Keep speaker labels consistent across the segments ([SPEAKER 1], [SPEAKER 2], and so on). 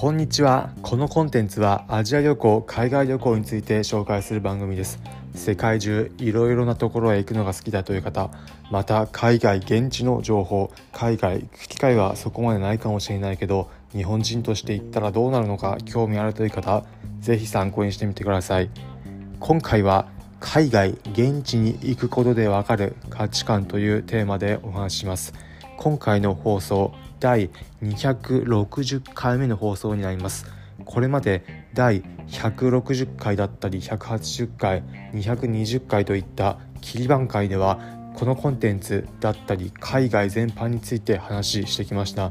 [SPEAKER 1] こんにちは。このコンテンツはアジア旅行海外旅行について紹介する番組です。世界中いろいろなところへ行くのが好きだという方また海外現地の情報海外行く機会はそこまでないかもしれないけど日本人として行ったらどうなるのか興味あるという方ぜひ参考にしてみてください。今回は海外現地に行くことでわかる価値観というテーマでお話しします。今回の放送第260回目の放送になります。これまで第160回だったり180回220回といった切り番回ではこのコンテンツだったり海外全般について話してきました。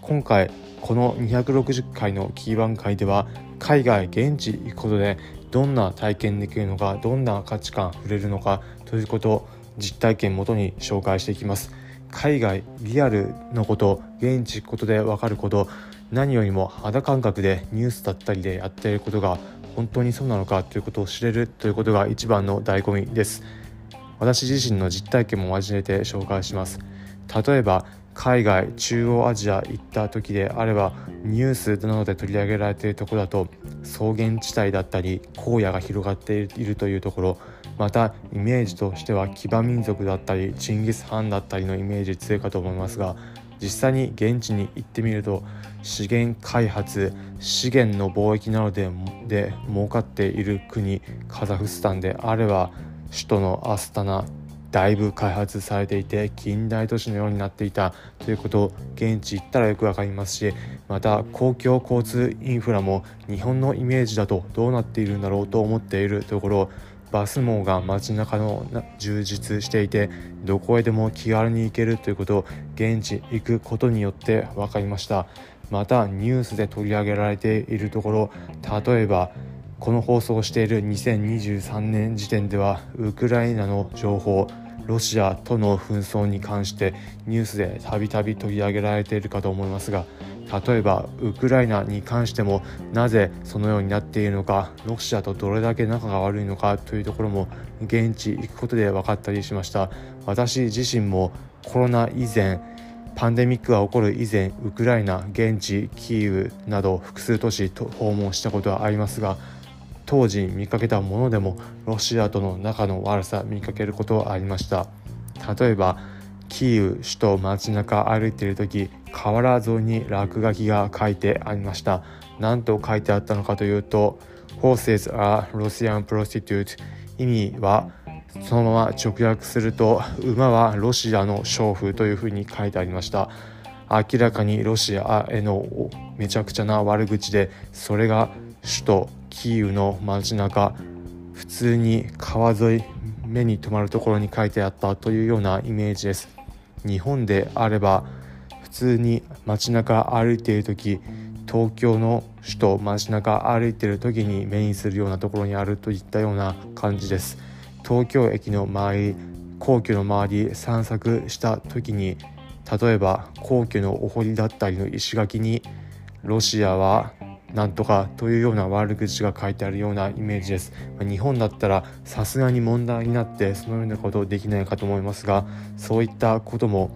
[SPEAKER 1] 今回この260回のキーワン会では海外現地行くことでどんな体験できるのかどんな価値観触れるのかということを実体験もとに紹介していきます。海外リアルのこと現地行くことで分かること何よりも肌感覚でニュースだったりでやっていることが本当にそうなのかということを知れるということが一番の醍醐味です。私自身の実体験も交えて紹介します。例えば海外中央アジア行った時であればニュースなどで取り上げられているところだと草原地帯だったり荒野が広がっているというところまたイメージとしては騎馬民族だったりチンギス・ハンだったりのイメージ強いかと思いますが実際に現地に行ってみると資源開発資源の貿易などでで儲かっている国カザフスタンであれば首都のアスタナだいぶ開発されていて近代都市のようになっていたということを現地行ったらよく分かりますしまた公共交通インフラも日本のイメージだとどうなっているんだろうと思っているところバス網が街中の充実していてどこへでも気軽に行けるということを現地行くことによって分かりました。またニュースで取り上げられているところ例えばこの放送をしている2023年時点ではウクライナの情報ロシアとの紛争に関してニュースでたびたび取り上げられているかと思いますが例えばウクライナに関してもなぜそのようになっているのかロシアとどれだけ仲が悪いのかというところも現地行くことで分かったりしました。私自身もコロナ以前パンデミックが起こる以前ウクライナ現地キーウなど複数都市訪問したことはありますが当時見かけたものでもロシアとの仲の悪さ見かけることはありました。例えばキーウ首都街中歩いている時河原沿いに落書きが書いてありました。何と書いてあったのかというと Horses are Russian prostitute 意味はそのまま直訳すると馬はロシアの娼婦というふうに書いてありました。明らかにロシアへのめちゃくちゃな悪口でそれが首都キーウの街中普通に川沿い目に留まるところに書いてあったというようなイメージです。日本であれば普通に街中歩いている時東京の首都街中歩いている時に目にするようなところにあるといったような感じです。東京駅の周り皇居の周り散策した時に例えば皇居のお堀だったりの石垣にロシアはなんとかというような悪口が書いてあるようなイメージです。日本だったらさすがに問題になってそのようなことできないかと思いますがそういったことも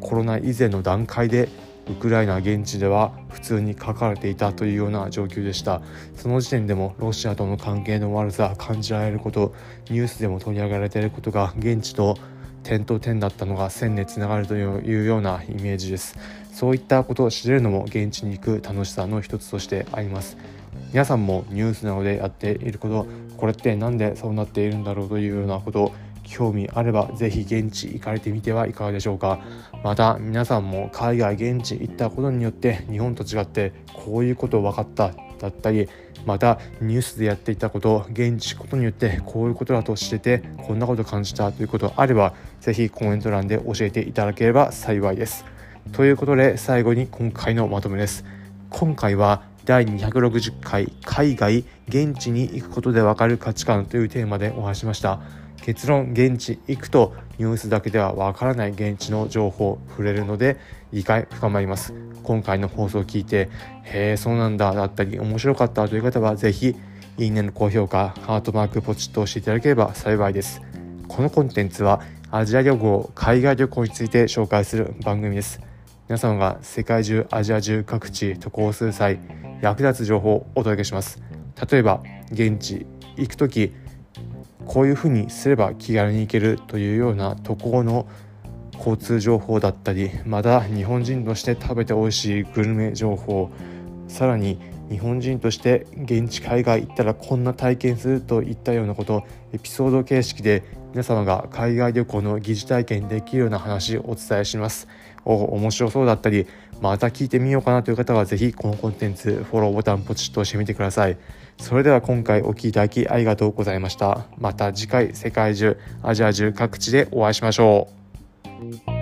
[SPEAKER 1] コロナ以前の段階でウクライナ現地では普通に書かれていたというような状況でした。その時点でもロシアとの関係の悪さ感じられることニュースでも取り上げられていることが現地と点と点だったのが線でつながるというようなイメージです。そういったことを知れるのも現地に行く楽しさの一つとしてあります。皆さんもニュースなどでやっていることこれって何でそうなっているんだろうというようなこと興味あればぜひ現地行かれてみてはいかがでしょうかまた皆さんも海外現地行ったことによって日本と違ってこういうこと分かっただったりまたニュースでやっていたこと現地ことによってこういうことだと知れてこんなこと感じたということあればぜひコメント欄で教えていただければ幸いです。ということで最後に今回のまとめです。今回は第260回海外現地に行くことでわかる価値観というテーマでお話しました。結論現地行くとニュースだけではわからない現地の情報触れるので理解深まります。今回の放送を聞いてへえそうなんだだったり面白かったという方は是非いいねの高評価ハートマークポチッと押していただければ幸いです。このコンテンツはアジア旅行海外旅行について紹介する番組です。皆様が世界中アジア中各地渡航する際役立つ情報をお届けします。例えば現地行く時こういうふうにすれば気軽に行けるというような渡航の交通情報だったりまた日本人として食べて美味しいグルメ情報さらに日本人として現地海外行ったらこんな体験するといったようなことエピソード形式で皆様が海外旅行の疑似体験できるような話をお伝えします。お面白そうだったりまた聞いてみようかなという方は是非このコンテンツフォローボタンポチッと押してみてください。それでは今回お聴きいただきありがとうございました。また次回世界中アジア中各地でお会いしましょう。